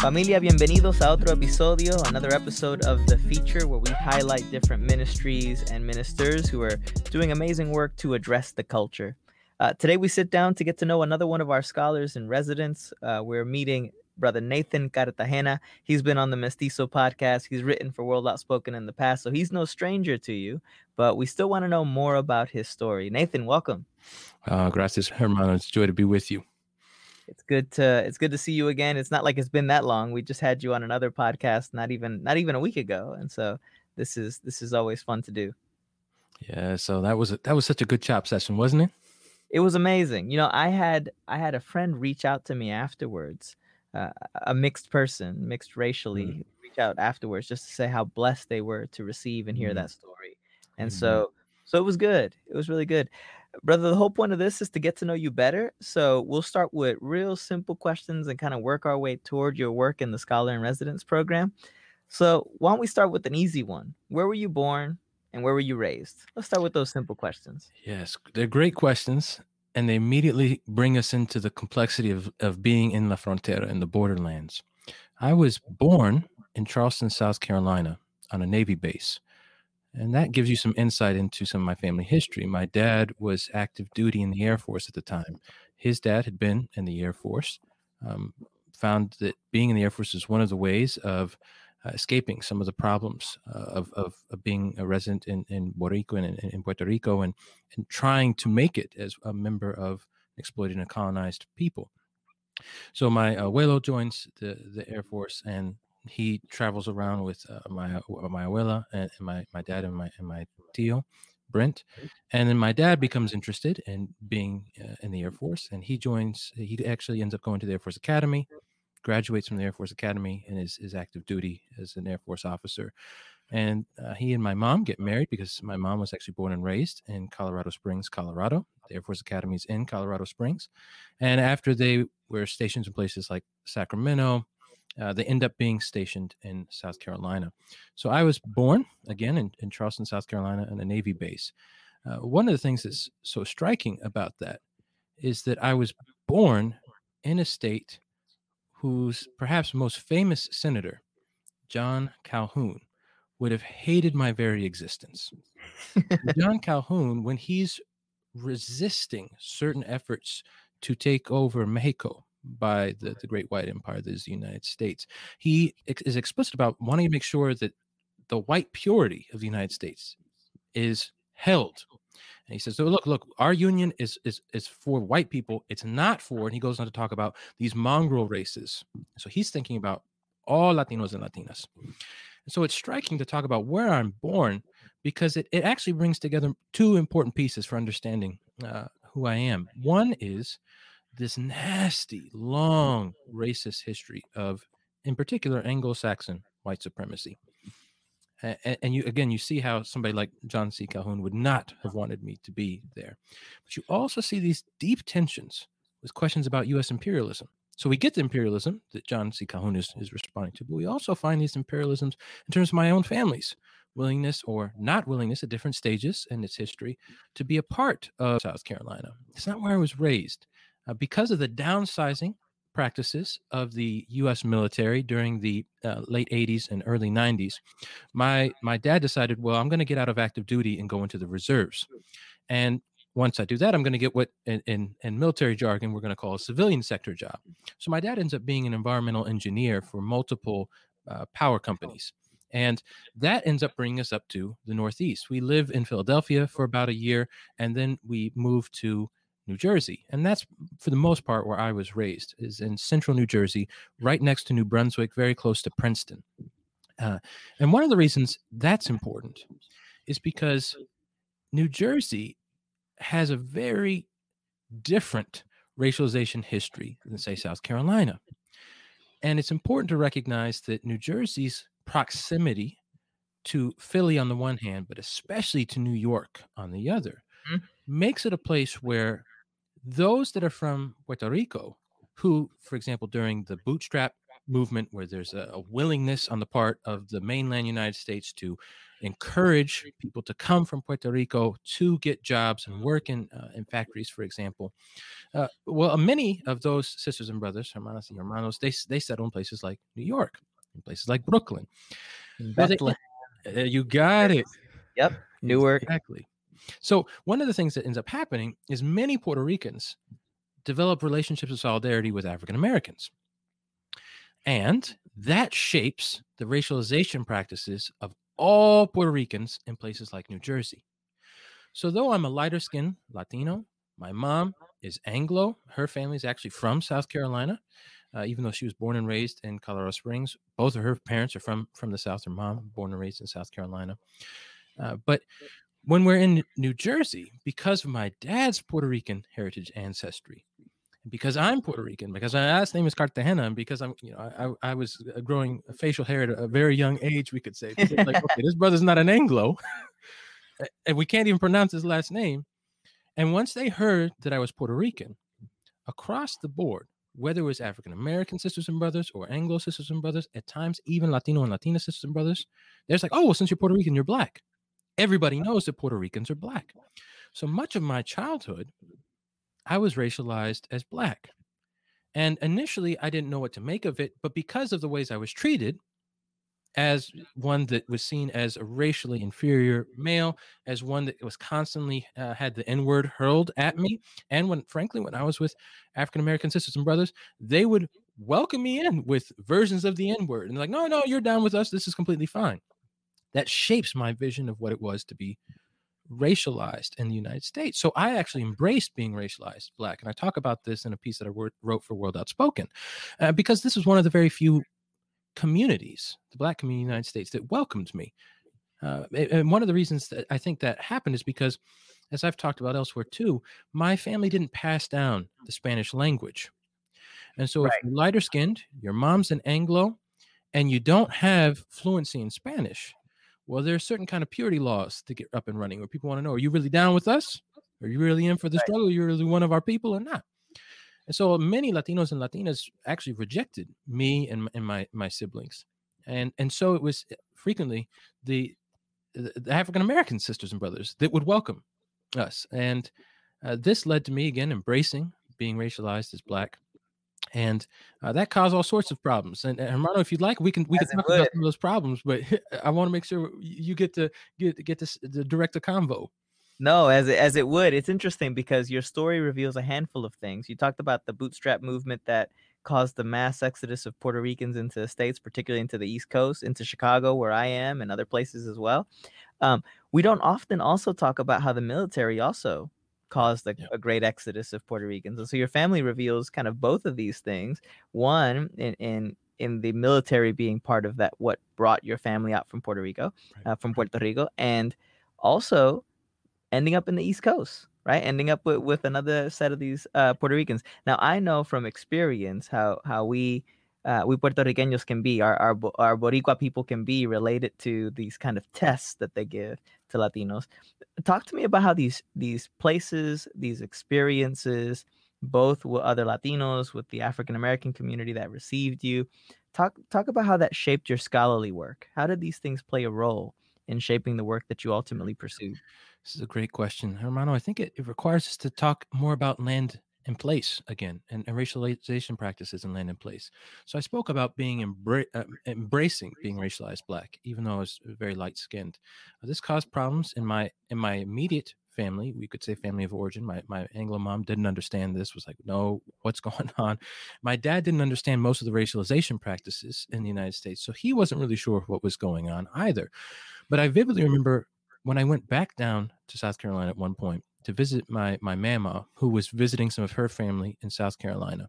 Familia, bienvenidos a otro episodio, another episode of the feature where we highlight different ministries and ministers who are doing amazing work to address the culture. Uh, today, we sit down to get to know another one of our scholars in residence. Uh, we're meeting Brother Nathan Cartagena. He's been on the Mestizo podcast. He's written for World Outspoken in the past, so he's no stranger to you, but we still want to know more about his story. Nathan, welcome. Uh, gracias, hermano. It's joy to be with you. It's good to it's good to see you again. It's not like it's been that long. We just had you on another podcast not even not even a week ago, and so this is this is always fun to do. Yeah, so that was a, that was such a good chop session, wasn't it? It was amazing. You know, I had I had a friend reach out to me afterwards, uh, a mixed person, mixed racially, mm. reach out afterwards just to say how blessed they were to receive and hear mm. that story. And mm. so so it was good. It was really good. Brother, the whole point of this is to get to know you better. So we'll start with real simple questions and kind of work our way toward your work in the Scholar in Residence program. So why don't we start with an easy one? Where were you born and where were you raised? Let's start with those simple questions. Yes, they're great questions. And they immediately bring us into the complexity of, of being in La Frontera, in the borderlands. I was born in Charleston, South Carolina, on a Navy base. And that gives you some insight into some of my family history. My dad was active duty in the Air Force at the time. His dad had been in the Air Force, um, found that being in the Air Force is one of the ways of uh, escaping some of the problems uh, of, of, of, being a resident in, in Puerto Rico and in, in, Puerto Rico and, and trying to make it as a member of exploited and colonized people. So my abuelo joins the, the Air Force and he travels around with uh, my uh, my abuela and, and, my my dad and my and my tio, Brent, and then my dad becomes interested in being uh, in the Air Force, and he joins. He actually ends up going to the Air Force Academy, graduates from the Air Force Academy, and is is active duty as an Air Force officer. And uh, he and my mom get married because my mom was actually born and raised in Colorado Springs, Colorado. The Air Force Academy is in Colorado Springs. And after they were stationed in places like Sacramento, uh, they end up being stationed in South Carolina. So I was born again in, in Charleston, South Carolina, on a Navy base. Uh, one of the things that's so striking about that is that I was born in a state whose perhaps most famous senator, John Calhoun, would have hated my very existence. John Calhoun, when he's resisting certain efforts to take over Mexico, by the, the great white empire that is the United States. He is explicit about wanting to make sure that the white purity of the United States is held. And he says, so look, look, our union is is is for white people. It's not for, and he goes on to talk about these mongrel races. So he's thinking about all Latinos and Latinas. And so it's striking to talk about where I'm born because it, it actually brings together two important pieces for understanding uh, who I am. One is this nasty, long racist history of, in particular, Anglo-Saxon white supremacy. And, and, you again, you see how somebody like John C. Calhoun would not have wanted me to be there. But you also see these deep tensions with questions about U.S. imperialism. So we get the imperialism that John C. Calhoun is, is responding to, but we also find these imperialisms in terms of my own family's willingness or not willingness at different stages in its history to be a part of South Carolina. It's not where I was raised uh, because of the downsizing practices of the U.S. military during the uh, late 80s and early 90s, my my dad decided, well, I'm going to get out of active duty and go into the reserves. And once I do that, I'm going to get what in, in, in military jargon we're going to call a civilian sector job. So my dad ends up being an environmental engineer for multiple uh, power companies. And that ends up bringing us up to the Northeast. We live in Philadelphia for about a year, and then we move to New Jersey. And that's for the most part where I was raised, is in central New Jersey, right next to New Brunswick, very close to Princeton. Uh, and one of the reasons that's important is because New Jersey has a very different racialization history than, say, South Carolina. And it's important to recognize that New Jersey's proximity to Philly on the one hand, but especially to New York on the other, mm-hmm. makes it a place where those that are from Puerto Rico, who, for example, during the bootstrap movement where there's a, a, willingness on the part of the mainland United States to encourage people to come from Puerto Rico to get jobs and work in uh, in factories, for example. Uh, well, many of those sisters and brothers, hermanas and hermanos, they they settle in places like New York, in places like Brooklyn. They, uh, you got it. Yep, Newark. Exactly. So one of the things that ends up happening is many Puerto Ricans develop relationships of solidarity with African Americans. And that shapes the racialization practices of all Puerto Ricans in places like New Jersey. So, though I'm a lighter skinned Latino, my mom is Anglo. Her family is actually from South Carolina, uh, even though she was born and raised in Colorado Springs. Both of her parents are from from the South. Her mom, born and raised in South Carolina. Uh, but when we're in New Jersey, because of my dad's Puerto Rican heritage ancestry, because I'm Puerto Rican, because my last name is Cartagena, and because I'm, you know, I, I was uh, growing facial hair at a very young age, we could say, like, okay, this brother's not an Anglo, and we can't even pronounce his last name. And once they heard that I was Puerto Rican, across the board, whether it was African American sisters and brothers or Anglo sisters and brothers, at times even Latino and Latina sisters and brothers, there's like, oh, well, since you're Puerto Rican, you're black. Everybody knows that Puerto Ricans are black. So much of my childhood I was racialized as black. And initially, I didn't know what to make of it, but because of the ways I was treated, as one that was seen as a racially inferior male, as one that was constantly uh, had the N word hurled at me. And when, frankly, when I was with African American sisters and brothers, they would welcome me in with versions of the N word and like, no, no, you're down with us. This is completely fine. That shapes my vision of what it was to be racialized in the United States. So I actually embraced being racialized black. And I talk about this in a piece that I wrote for World Outspoken, uh, because this was one of the very few communities, the black community in the United States, that welcomed me. Uh, and one of the reasons that I think that happened is because, as I've talked about elsewhere too, my family didn't pass down the Spanish language. And so right. if you're lighter skinned, your mom's an Anglo, and you don't have fluency in Spanish, well, there's certain kind of purity laws to get up and running where people want to know, are you really down with us? Are you really in for the struggle? Are you really one of our people or not? And so many Latinos and Latinas actually rejected me and, and my my siblings. And and so it was eh, frequently the, the African American sisters and brothers that would welcome us. And uh, this led to me again embracing being racialized as black and uh, that caused all sorts of problems. And, and Hermano, if you'd like, we can we As can talk would. about some of those problems, but I want to make sure you get to get get to the direct a convo. No, as it, as it would. It's interesting because your story reveals a handful of things. You talked about the bootstrap movement that caused the mass exodus of Puerto Ricans into the states, particularly into the East Coast, into Chicago, where I am, and other places as well. Um, we don't often also talk about how the military also caused a, yeah. a, great exodus of Puerto Ricans. And so your family reveals kind of both of these things. One, in in in the military being part of that, what brought your family out from Puerto Rico, right. uh, from Puerto Rico, and also ending up in the East Coast, right? Ending up with, with another set of these uh, Puerto Ricans. Now I know from experience how how we uh, we Puerto Ricanos can be, our, our our Boricua people can be related to these kind of tests that they give to Latinos. Talk to me about how these these places, these experiences, both with other Latinos, with the African American community that received you. Talk talk about how that shaped your scholarly work. How did these things play a role in shaping the work that you ultimately pursued? This is a great question, Hermano. I think it, it requires us to talk more about land in place again and, and, racialization practices in land in place. So I spoke about being embra- uh, embracing being racialized black, even though I was very light skinned. Uh, this caused problems in my in my immediate family. We could say family of origin. My my Anglo mom didn't understand this. Was like, no, what's going on? My dad didn't understand most of the racialization practices in the United States, so he wasn't really sure what was going on either. But I vividly remember when I went back down to South Carolina at one point to visit my my mama who was visiting some of her family in South Carolina,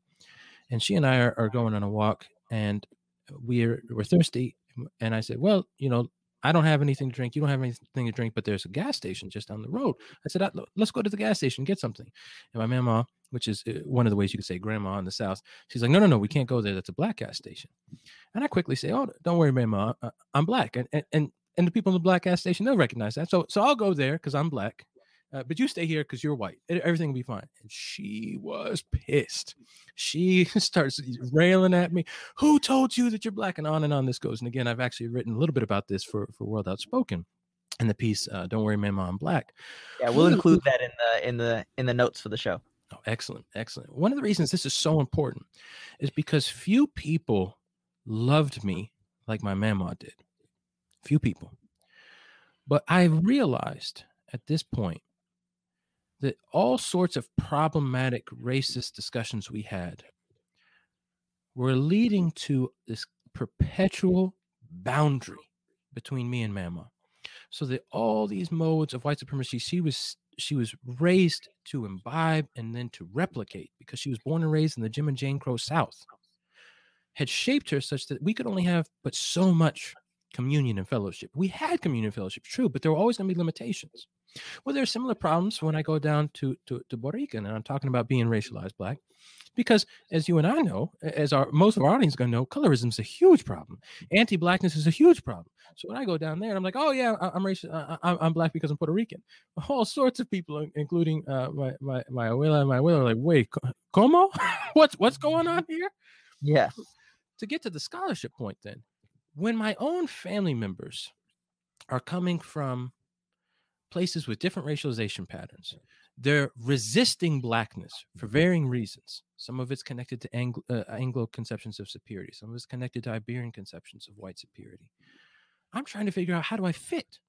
and she and I are, are going on a walk, and we're we're thirsty, and I said, well, you know. I don't have anything to drink. You don't have anything to drink, but there's a gas station just down the road. I said, let's go to the gas station, get something. And my mama, which is uh, one of the ways you could say grandma in the South, she's like, no, no, no, we can't go there. That's a black gas station. And I quickly say, oh, don't worry, mama, I'm black. And, and, and, and the people in the black gas station, they'll recognize that. So, so I'll go there because I'm black uh, but you stay here because you're white. Everything will be fine. And she was pissed. She starts railing at me. Who told you that you're black? And on and on this goes. And again, I've actually written a little bit about this for, for World Outspoken in the piece uh, don't worry mama i'm black yeah we'll include that in the in the in the notes for the show oh excellent excellent one of the reasons this is so important is because few people loved me like my mama did few people but i realized at this point that all sorts of problematic racist discussions we had were leading to this perpetual boundary between me and mama so that all these modes of white supremacy she was she was raised to imbibe and then to replicate because she was born and raised in the Jim and Jane Crow South had shaped her such that we could only have but so much communion and fellowship. We had communion and fellowship, true, but there were always going to be limitations. Well, there are similar problems when I go down to, to, to Puerto Rican and I'm talking about being racialized black. Because as you and I know, as our most of our audience to know, colorism is a huge problem. Anti-blackness is a huge problem. So when I go down there, I'm like, oh yeah, I, am racial. I, I'm black because I'm Puerto Rican. All sorts of people, including uh, my my my abuela and my abuela, are like, wait, como? what's what's going on here? Yeah. To get to the scholarship point, then, when my own family members are coming from places with different racialization patterns, they're resisting blackness for varying reasons. Some of it's connected to Anglo, uh, Anglo conceptions of superiority. Some of it's connected to Iberian conceptions of white superiority. I'm trying to figure out how do I fit,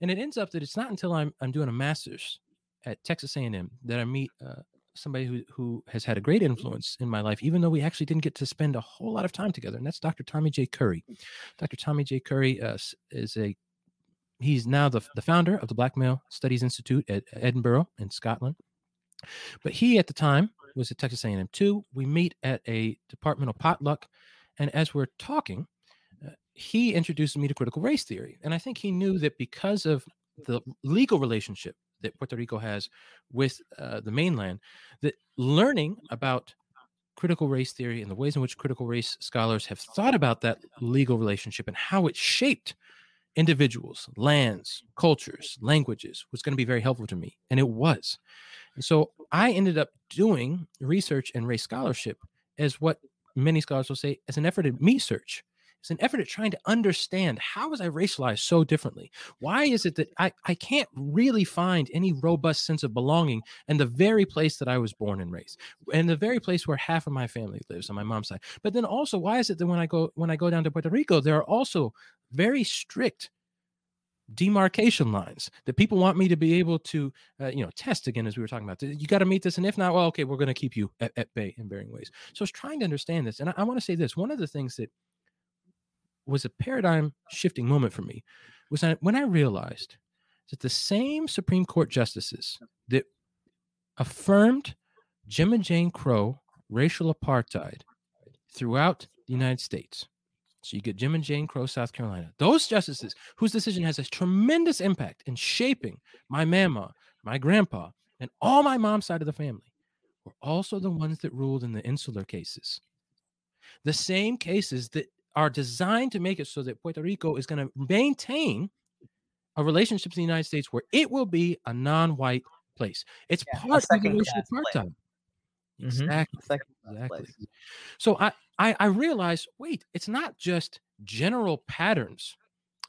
and it ends up that it's not until I'm I'm doing a master's at Texas A&M that I meet uh, somebody who who has had a great influence in my life, even though we actually didn't get to spend a whole lot of time together, and that's Dr. Tommy J. Curry. Dr. Tommy J. Curry uh, is a he's now the, the founder of the Black Male Studies Institute at Edinburgh in Scotland. But he at the time was at Texas A&M too. We meet at a departmental potluck, and as we're talking, uh, he introduces me to critical race theory, and I think he knew that because of the legal relationship that Puerto Rico has with uh, the mainland, that learning about critical race theory and the ways in which critical race scholars have thought about that legal relationship and how it shaped individuals, lands, cultures, languages was going to be very helpful to me. And it was. And so I ended up doing research and race scholarship as what many scholars will say as an effort at me search. It's an effort at trying to understand how was I racialized so differently? Why is it that I, I can't really find any robust sense of belonging in the very place that I was born and raised, and the very place where half of my family lives on my mom's side? But then also, why is it that when I go when I go down to Puerto Rico, there are also very strict demarcation lines that people want me to be able to uh, you know test again as we were talking about you got to meet this and if not well okay we're going to keep you at, at, bay in varying ways so i was trying to understand this and i, I want to say this one of the things that was a paradigm shifting moment for me was when I realized that the same Supreme Court justices that affirmed Jim and Jane Crow racial apartheid throughout the United States. So you get Jim and Jane Crow, South Carolina. Those justices whose decision has a tremendous impact in shaping my mama, my grandpa, and all my mom's side of the family were also the ones that ruled in the insular cases. The same cases that are designed to make it so that Puerto Rico is going to maintain a relationship to the United States where it will be a non-white place. It's yeah, part of the racial apartheid. Mm-hmm. Exactly. Exactly. So I, I I realized, wait, it's not just general patterns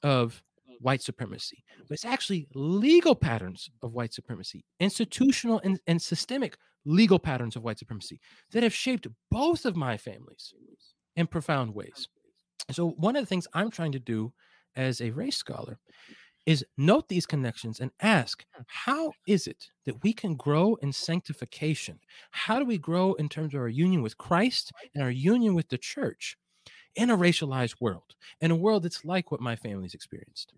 of white supremacy, but it's actually legal patterns of white supremacy, institutional and, and systemic legal patterns of white supremacy that have shaped both of my families in profound ways. So, one of the things I'm trying to do as a race scholar is note these connections and ask hmm. how is it that we can grow in sanctification? How do we grow in terms of our union with Christ and our union with the church in a racialized world, in a world that's like what my family's experienced?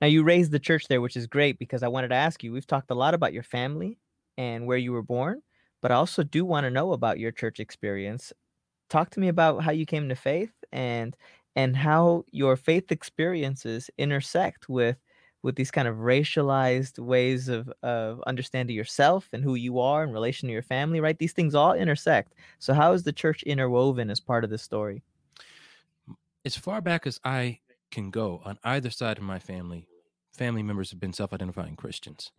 Now, you raised the church there, which is great because I wanted to ask you we've talked a lot about your family and where you were born, but I also do want to know about your church experience talk to me about how you came to faith and and how your faith experiences intersect with with these kind of racialized ways of of understanding yourself and who you are in relation to your family right? These things all intersect. So how is the church interwoven as part of this story? As far back as i can go on either side of my family family members have been self-identifying christians.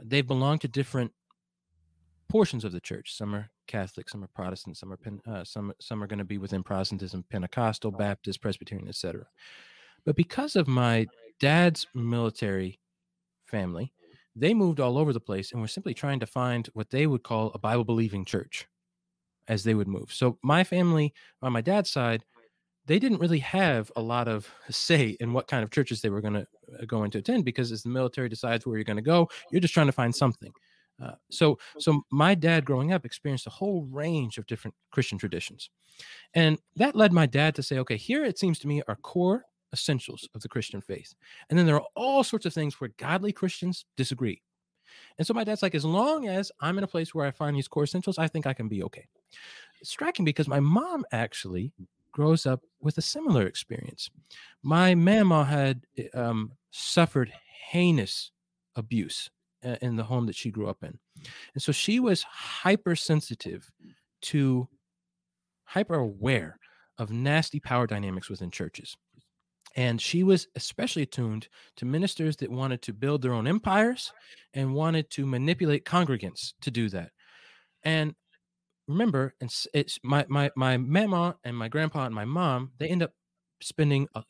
They've belonged to different portions of the church. Some are Catholic, some are Protestant, some are uh, some some are going to be within Protestantism, Pentecostal, Baptist, Presbyterian, etc. But because of my dad's military family, they moved all over the place and were simply trying to find what they would call a Bible believing church as they would move. So my family on my dad's side, they didn't really have a lot of say in what kind of churches they were going to uh, go into attend because as the military decides where you're going to go, you're just trying to find something. Uh, so so my dad growing up experienced a whole range of different Christian traditions. And that led my dad to say, okay, here it seems to me are core essentials of the Christian faith. And then there are all sorts of things where godly Christians disagree. And so my dad's like, as long as I'm in a place where I find these core essentials, I think I can be okay. It's striking because my mom actually grows up with a similar experience. My mama had eh, um, suffered heinous abuse in the home that she grew up in. And so she was hypersensitive to, hyper aware of nasty power dynamics within churches. And she was especially attuned to ministers that wanted to build their own empires and wanted to manipulate congregants to do that. And remember, it's, it's my my my mama and my grandpa and my mom. They end up spending a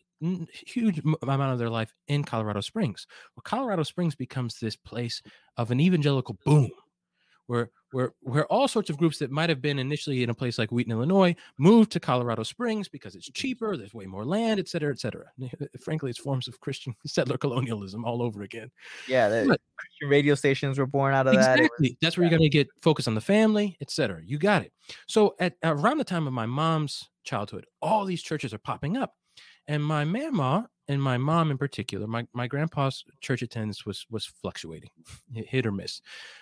huge amount of their life in Colorado Springs. Well, Colorado Springs becomes this place of an evangelical boom where where where all sorts of groups that might have been initially in a place like Wheaton, Illinois, moved to Colorado Springs because it's mm-hmm. cheaper, there's way more land, et cetera, et cetera. Frankly, it's forms of Christian settler colonialism all over again. Yeah, the but, Christian radio stations were born out of exactly. that. Exactly. That's where yeah. you're going to get focus on the family, et cetera. You got it. So at around the time of my mom's childhood, all these churches are popping up. And my mama and my mom in particular, my, my grandpa's church attendance was was fluctuating, hit or miss.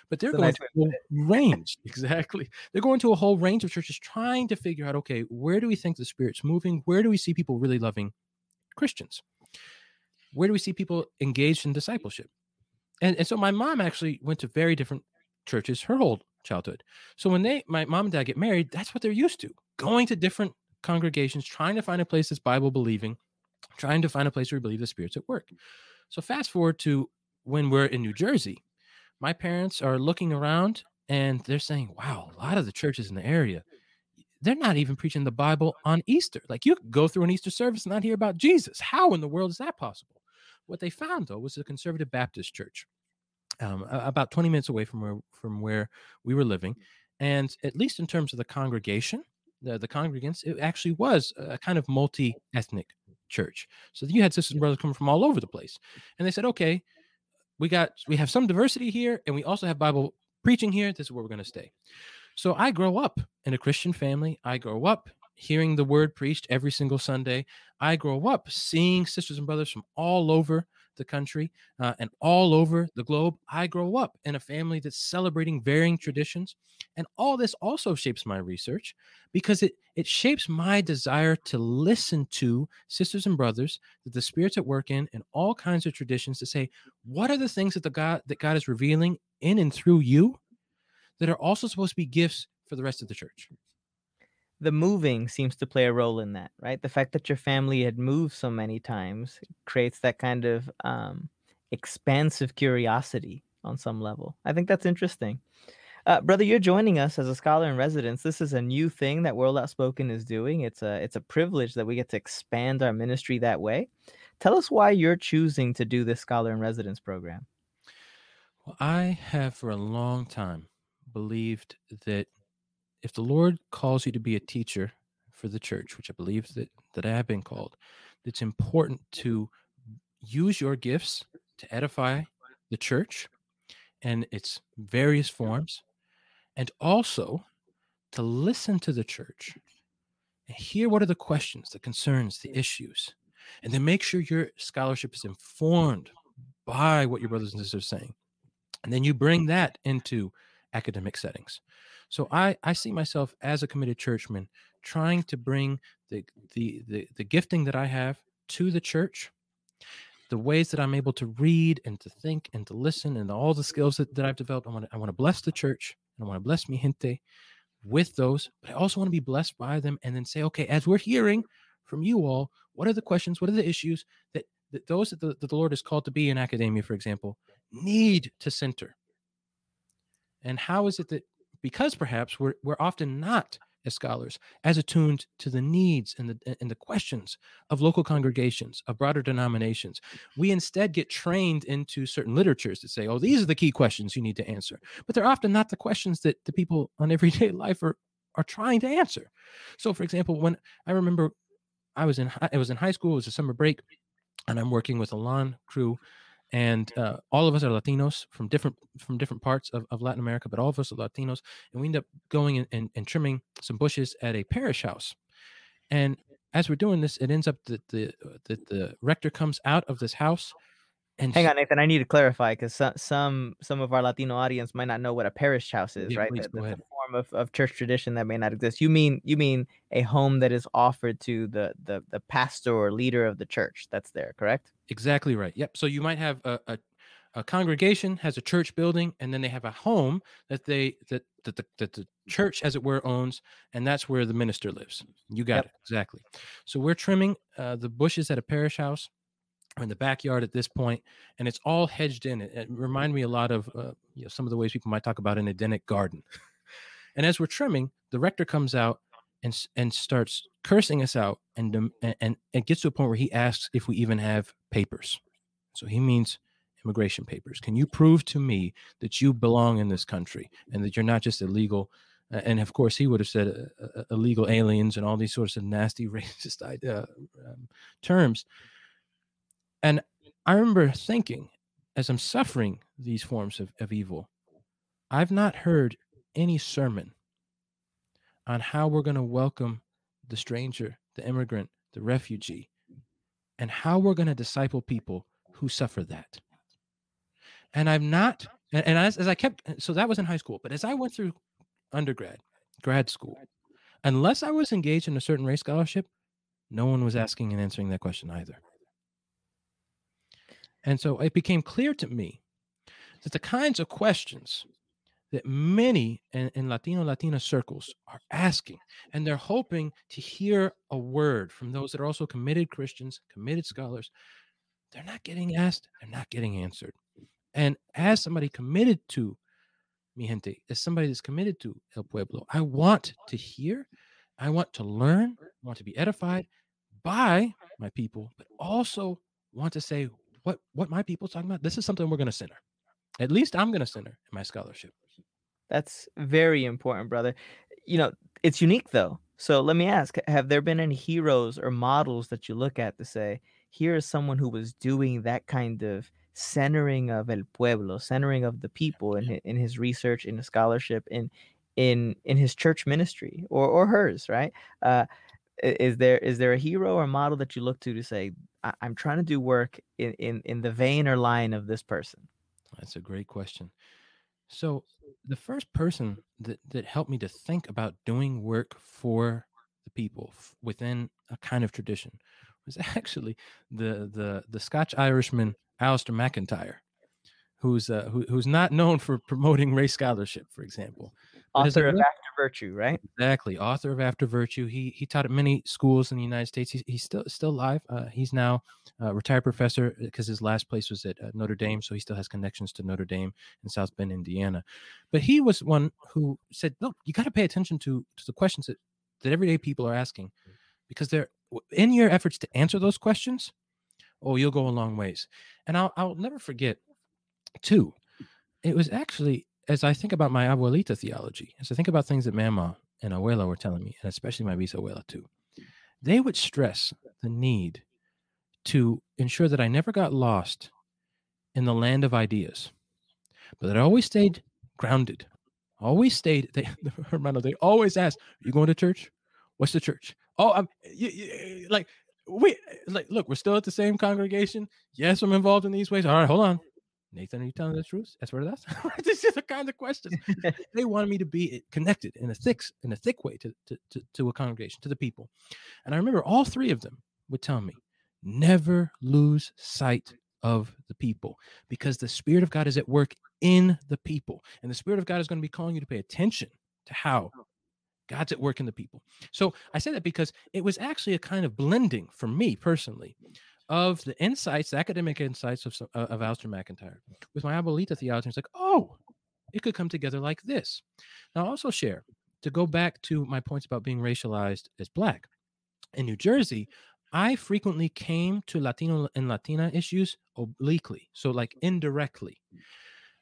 But they're going to a whole range. exactly. They're going to a whole range of churches trying to figure out, okay, where do we think the spirit's moving? Where do we see people really loving Christians? Where do we see people engaged in discipleship? And, and so my mom actually went to very different churches her whole childhood. So when they my mom and dad get married, that's what they're used to. Going to different congregations, trying to find a place that's Bible believing, trying to find a place where we believe the Spirit's at work. So fast forward to when we're in New Jersey, my parents are looking around and they're saying, wow, a lot of the churches in the area, they're not even preaching the Bible on Easter. Like you could go through an Easter service and not hear about Jesus. How in the world is that possible? What they found though was a conservative Baptist church, um, about 20 minutes away from where from where we were living, and at least in terms of the congregation, the, the congregants, it actually was a kind of multi-ethnic church. So you had sisters and brothers coming from all over the place. And they said, okay, we got we have some diversity here, and we also have Bible preaching here. This is where we're going to stay. So I grow up in a Christian family. I grow up hearing the word preached every single Sunday. I grow up seeing sisters and brothers from all over the country uh, and all over the globe. I grow up in a family that's celebrating varying traditions. And all this also shapes my research because it, it shapes my desire to listen to sisters and brothers that the Spirit's at work in and all kinds of traditions to say, what are the things that the God that God is revealing in and through you that are also supposed to be gifts for the rest of the church? The moving seems to play a role in that, right? The fact that your family had moved so many times creates that kind of um, expansive curiosity on some level. I think that's interesting. Uh, brother, you're joining us as a scholar in residence. This is a new thing that World Outspoken is doing. It's a it's a privilege that we get to expand our ministry that way. Tell us why you're choosing to do this scholar in residence program. Well, I have for a long time believed that if the Lord calls you to be a teacher for the church, which I believe that that I have been called, it's important to use your gifts to edify the church and its various forms, and also to listen to the church and hear what are the questions, the concerns, the issues, and then make sure your scholarship is informed by what your brothers and sisters are saying. And then you bring that into academic settings. So I I see myself as a committed churchman trying to bring the the the, the gifting that I have to the church the ways that I'm able to read and to think and to listen and all the skills that, that I've developed. I want to I want to bless the church and I want to bless mi gente with those, but I also want to be blessed by them and then say, okay, as we're hearing from you all, what are the questions? What are the issues that, that those that the, that the Lord has called to be in academia, for example, need to center And how is it that because perhaps we're we're often not as scholars as attuned to the needs and the and the questions of local congregations of broader denominations. We instead get trained into certain literatures that say oh these are the key questions you need to answer. But they're often not the questions that the people on everyday life are are trying to answer. So for example when i remember i was in i was in high school it was a summer break and i'm working with a lawn crew and uh, all of us are Latinos from different from different parts of, of Latin America, but all of us are Latinos, and we end up going and, and, and trimming some bushes at a parish house. And as we're doing this, it ends up that the uh, that the rector comes out of this house and hang on, Nathan. I need to clarify because some some some of our Latino audience might not know what a parish house is, yeah, right? Please, the, the form of, of church tradition that may not exist. You mean you mean a home that is offered to the the the pastor or leader of the church that's there, correct? Exactly right. Yep. So you might have a, a, a congregation has a church building, and then they have a home that they that that the, that the church, as it were, owns, and that's where the minister lives. You got yep. it exactly. So we're trimming uh, the bushes at a parish house in the backyard at this point, and it's all hedged in. It, it reminded me a lot of uh, you know, some of the ways people might talk about an Edenic garden. and as we're trimming, the rector comes out and and starts cursing us out, and and it gets to a point where he asks if we even have papers. So he means immigration papers. Can you prove to me that you belong in this country and that you're not just illegal? and of course, he would have said uh, uh, illegal aliens and all these sorts of nasty racist uh, um, terms. And I remember thinking, as I'm suffering these forms of, of evil, I've not heard any sermon on how we're going to welcome the stranger, the immigrant, the refugee, and how we're going to disciple people who suffer that. And I'm not, and, and as, as I kept, so that was in high school, but as I went through undergrad, grad school, unless I was engaged in a certain race scholarship, no one was asking and answering that question either. And so it became clear to me that the kinds of questions that many in, in, Latino Latina circles are asking, and they're hoping to hear a word from those that are also committed Christians, committed scholars. They're not getting asked, they're not getting answered. And as somebody committed to mi gente, as somebody that's committed to El Pueblo, I want to hear, I want to learn, I want to be edified by my people, but also want to say, what what my people's talking about, this is something we're going to center. At least I'm going to center in my scholarship. That's very important, brother. You know, it's unique though. So let me ask, have there been any heroes or models that you look at to say, here is someone who was doing that kind of centering of el pueblo, centering of the people in his, in his research, in his scholarship, in in in his church ministry or or hers, right? Uh, is there is there a hero or model that you look to to say I, am trying to do work in, in in the vein or line of this person? That's a great question. So the first person that that helped me to think about doing work for the people f- within a kind of tradition was actually the the the Scotch Irishman Alasdair MacIntyre, who's uh, who, who's not known for promoting race scholarship, for example. Author of After Virtue, right? Exactly, author of After Virtue. He he taught at many schools in the United States. He's, he's still still alive. Uh, he's now a retired professor because uh, his last place was at uh, Notre Dame, so he still has connections to Notre Dame in South Bend, Indiana. But he was one who said, "Look, you got to pay attention to to the questions that that everyday people are asking, because they're in your efforts to answer those questions. Oh, you'll go a long ways." And I'll I'll never forget, too. It was actually as I think about my abuelita theology, as I think about things that Mama and Abuela were telling me, and especially my bisabuela too, they would stress the need to ensure that I never got lost in the land of ideas, but that I always stayed grounded. Always stayed. They, Hermano, they always ask, "Are you going to church? What's the church? Oh, I'm like we like. Look, we're still at the same congregation. Yes, I'm involved in these ways. All right, hold on. Nathan, are you telling the truth? That's what that's. this is the kind of questions they wanted me to be connected in a thick, in a thick way to, to, to, to a congregation, to the people. And I remember all three of them would tell me, never lose sight of the people because the Spirit of God is at work in the people. And the Spirit of God is going to be calling you to pay attention to how oh. God's at work in the people. So I say that because it was actually a kind of blending for me personally of the insights, the academic insights of, uh, of Alasdair MacIntyre with my Abuelita theology. It's like, oh, it could come together like this. Now, I'll also share to go back to my points about being racialized as black. In New Jersey, I frequently came to Latino and Latina issues obliquely, so like indirectly.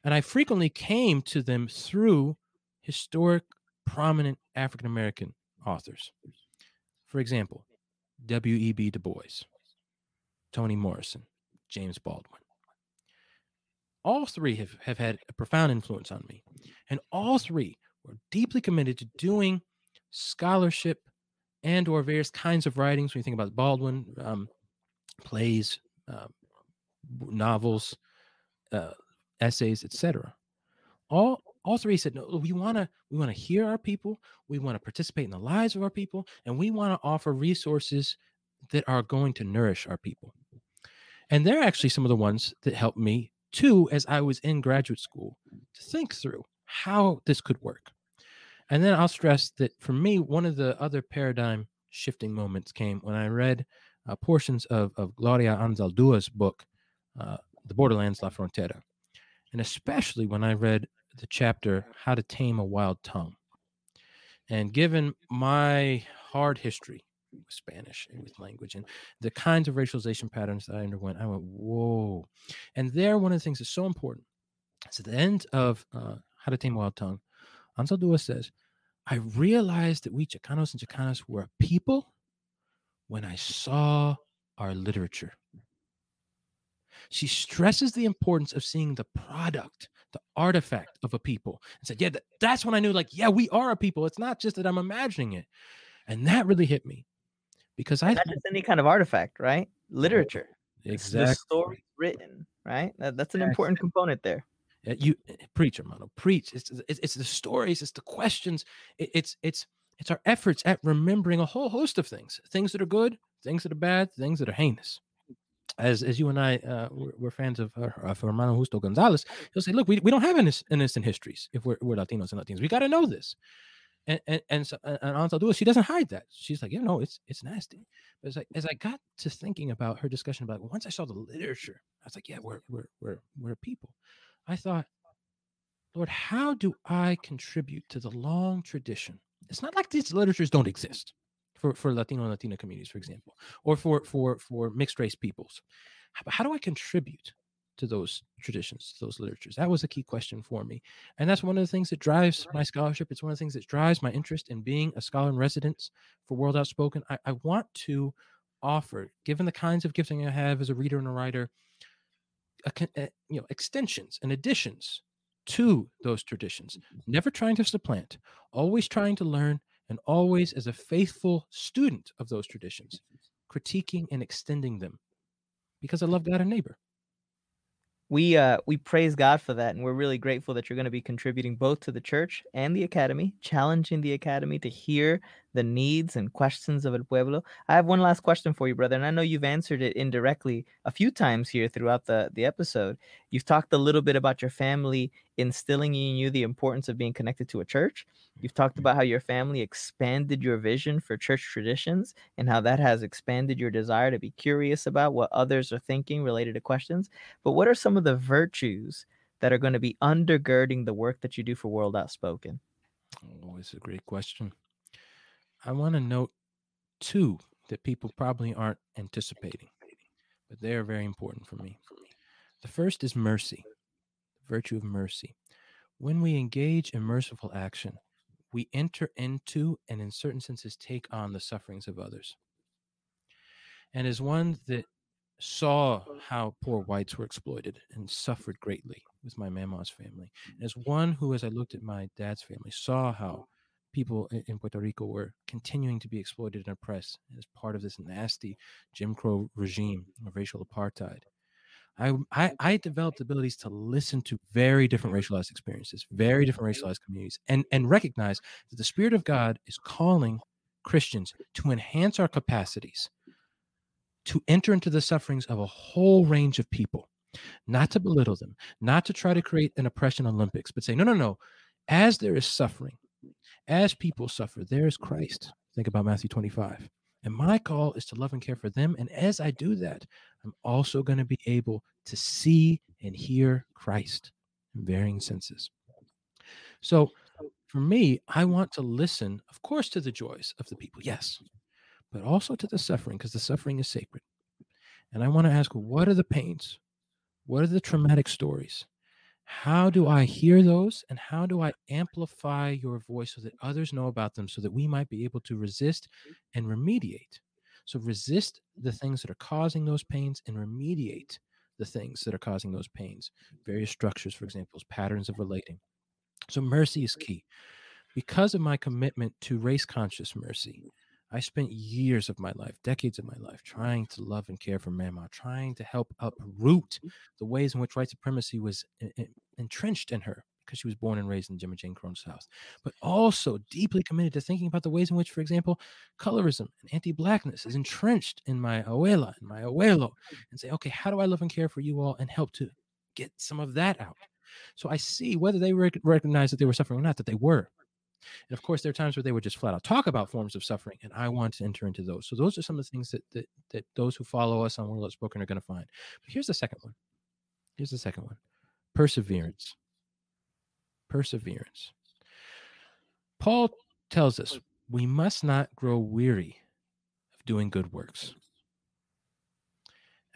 And I frequently came to them through historic, prominent African American authors. For example, W.E.B. Du Bois, Toni Morrison, James Baldwin. All three have, have had a profound influence on me. And all three were deeply committed to doing scholarship and or various kinds of writings. When you think about Baldwin, um, plays, uh, novels, uh, essays, etc. All all three said, no, we want to we want to hear our people, we want to participate in the lives of our people, and we want to offer resources that are going to nourish our people. And they're actually some of the ones that helped me too as I was in graduate school to think through how this could work. And then I'll stress that for me, one of the other paradigm shifting moments came when I read uh, portions of, of Gloria Anzaldua's book, uh, The Borderlands La Frontera. And especially when I read the chapter, How to Tame a Wild Tongue. And given my hard history with Spanish and with language and the kinds of racialization patterns that I underwent, I went, whoa. And there, one of the things that's so important is at the end of uh, How to Tame Wild Tongue, Ansel Anzaldúa says, I realized that we Chicanos and Chicanas were a people when I saw our literature. She stresses the importance of seeing the product, the artifact of a people, and said, Yeah, that's when I knew, like, yeah, we are a people. It's not just that I'm imagining it. And that really hit me because I not just any kind of artifact, right? Literature. Exactly. The story written, right? That, that's an important component there. You eh, preach, hermano, preach. It's, it's, it's the stories, it's the questions, it, it's it's it's our efforts at remembering a whole host of things, things that are good, things that are bad, things that are heinous. As as you and I, uh, we're, we're fans of, uh, of Hermano Justo Gonzalez. He'll say, "Look, we, we don't have innocent histories if we're, we're Latinos and Latinos. We got to know this." And and and, so, and Anzaldúa, she doesn't hide that. She's like, "Yeah, know, it's it's nasty." But it's like as I got to thinking about her discussion about once I saw the literature, I was like, "Yeah, we're we're we're we're people." I thought, Lord, how do I contribute to the long tradition? It's not like these literatures don't exist for, for Latino and Latina communities, for example, or for for for mixed race peoples. How, how do I contribute to those traditions, to those literatures? That was a key question for me. And that's one of the things that drives my scholarship. It's one of the things that drives my interest in being a scholar in residence for World Outspoken. I, I want to offer, given the kinds of gifting I have as a reader and a writer, a, a, eh, you know extensions and additions to those traditions mm-hmm. never trying to supplant always trying to learn and always as a faithful student of those traditions critiquing and extending them because i love god and neighbor we uh we praise God for that and we're really grateful that you're going to be contributing both to the church and the academy, challenging the academy to hear the needs and questions of El Pueblo. I have one last question for you, brother, and I know you've answered it indirectly a few times here throughout the the episode. You've talked a little bit about your family instilling in you the importance of being connected to a church. You've talked mm-hmm. about how your family expanded your vision for church traditions and how that has expanded your desire to be curious about what others are thinking related to questions. But what are some of the virtues that are going to be undergirding the work that you do for World Outspoken? Oh, it's a great question. I want to note two that people probably aren't anticipating, but they are very important for me. The first is mercy, the virtue of mercy. When we engage in merciful action, we enter into and, in certain senses, take on the sufferings of others. And as one that saw how poor whites were exploited and suffered greatly with my mama's family, and as one who, as I looked at my dad's family, saw how people in Puerto Rico were continuing to be exploited and oppressed as part of this nasty Jim Crow regime of racial apartheid. I, I, I developed abilities to listen to very different racialized experiences, very different racialized communities, and, and recognize that the Spirit of God is calling Christians to enhance our capacities to enter into the sufferings of a whole range of people, not to belittle them, not to try to create an oppression Olympics, but say, no, no, no. As there is suffering, as people suffer, there is Christ. Think about Matthew 25. And my call is to love and care for them. And as I do that, I'm also going to be able to see and hear Christ in varying senses. So for me, I want to listen, of course, to the joys of the people, yes, but also to the suffering because the suffering is sacred. And I want to ask, what are the pains? What are the traumatic stories? How do I hear those? And how do I amplify your voice so that others know about them so that we might be able to resist mm-hmm. and remediate? So, resist the things that are causing those pains and remediate the things that are causing those pains. Various structures, for example, patterns of relating. So, mercy is mm-hmm. key. Because of my commitment to race conscious mercy, I spent years of my life, decades of my life, trying to love and care for Myanmar, trying to help uproot mm-hmm. the ways in which white supremacy was entrenched in her because she was born and raised in Jimmy Jane Crone's house, but also deeply committed to thinking about the ways in which, for example, colorism and anti-blackness is entrenched in my abuela and my abuelo, mm-hmm. and say, okay, how do I love and care for you all and help to get some of that out? So I see whether they rec- recognize that they were suffering or not, that they were. And of course, there are times where they would just flat out talk about forms of suffering, and I want to enter into those. So those are some of the things that that, that those who follow us on World Outspoken are going to find. But here's the second one. Here's the second one: perseverance. Perseverance. Paul tells us we must not grow weary of doing good works.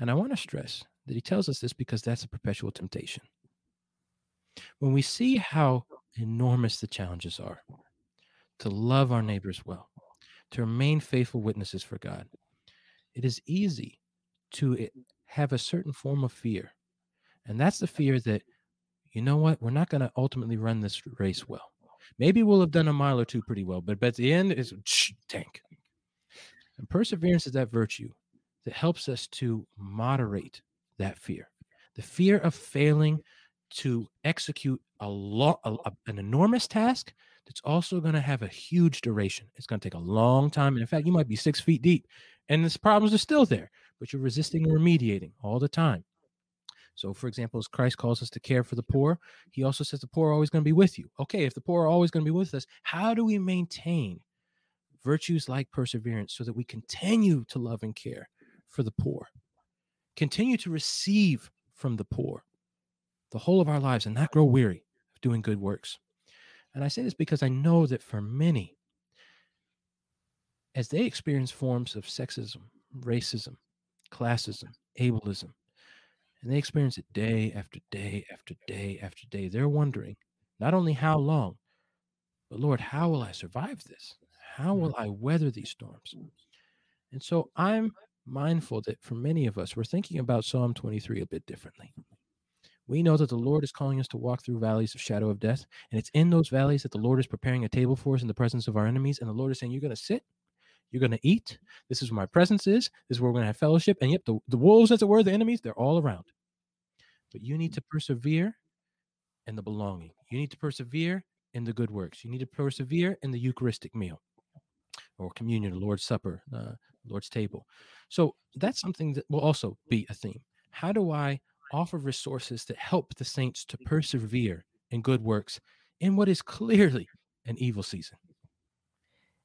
And I want to stress that he tells us this because that's a perpetual temptation. When we see how enormous the challenges are to love our neighbors well, to remain faithful witnesses for God. It is easy to have a certain form of fear. And that's the fear that, you know what, we're not going to ultimately run this race well. Maybe we'll have done a mile or two pretty well, but, at the end is tank. And perseverance is that virtue that helps us to moderate that fear. The fear of failing to execute a lot, an enormous task that's also going to have a huge duration. It's going to take a long time. And in fact, you might be six feet deep and the problems are still there, but you're resisting and remediating all the time. So, for example, as Christ calls us to care for the poor, he also says the poor are always going to be with you. Okay, if the poor are always going to be with us, how do we maintain virtues like perseverance so that we continue to love and care for the poor, continue to receive from the poor, the whole of our lives and not grow weary of doing good works. And I say this because I know that for many, as they experience forms of sexism, racism, classism, ableism, and they experience it day after day after day after day, they're wondering not only how long, but Lord, how will I survive this? How will mm-hmm. I weather these storms? And so I'm mindful that for many of us, we're thinking about Psalm 23 a bit differently. We know that the Lord is calling us to walk through valleys of shadow of death. And it's in those valleys that the Lord is preparing a table for us in the presence of our enemies. And the Lord is saying, You're going to sit, you're going to eat. This is where my presence is. This is where we're going to have fellowship. And yep, the, the wolves, as it were, the enemies, they're all around. But you need to persevere in the belonging. You need to persevere in the good works. You need to persevere in the Eucharistic meal or communion, the Lord's Supper, uh, Lord's table. So that's something that will also be a theme. How do I offer resources that help the saints to mm-hmm. persevere in good works in what is clearly an evil season.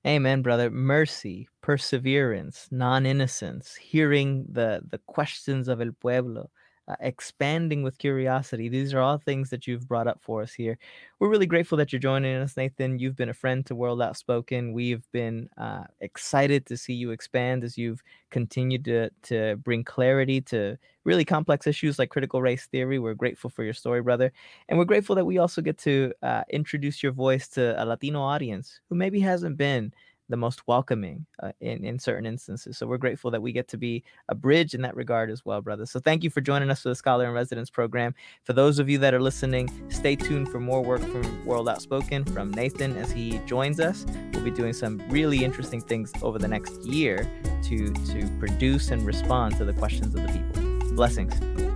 Amen, brother. Mercy, perseverance, non-innocence, hearing the the questions of el pueblo, uh, expanding with curiosity. These are all things that you've brought up for us here. We're really grateful that you're joining us, Nathan. You've been a friend to World Outspoken. We've been uh, excited to see you expand as you've continued to to bring clarity to really complex issues like critical race theory. We're grateful for your story, brother, and we're grateful that we also get to uh, introduce your voice to a Latino audience who maybe hasn't been the most welcoming uh, in in certain instances. So we're grateful that we get to be a bridge in that regard as well, brother. So thank you for joining us for the Scholar in Residence program. For those of you that are listening, stay tuned for more work from World Outspoken from Nathan as he joins us. We'll be doing some really interesting things over the next year to to produce and respond to the questions of the people. Blessings.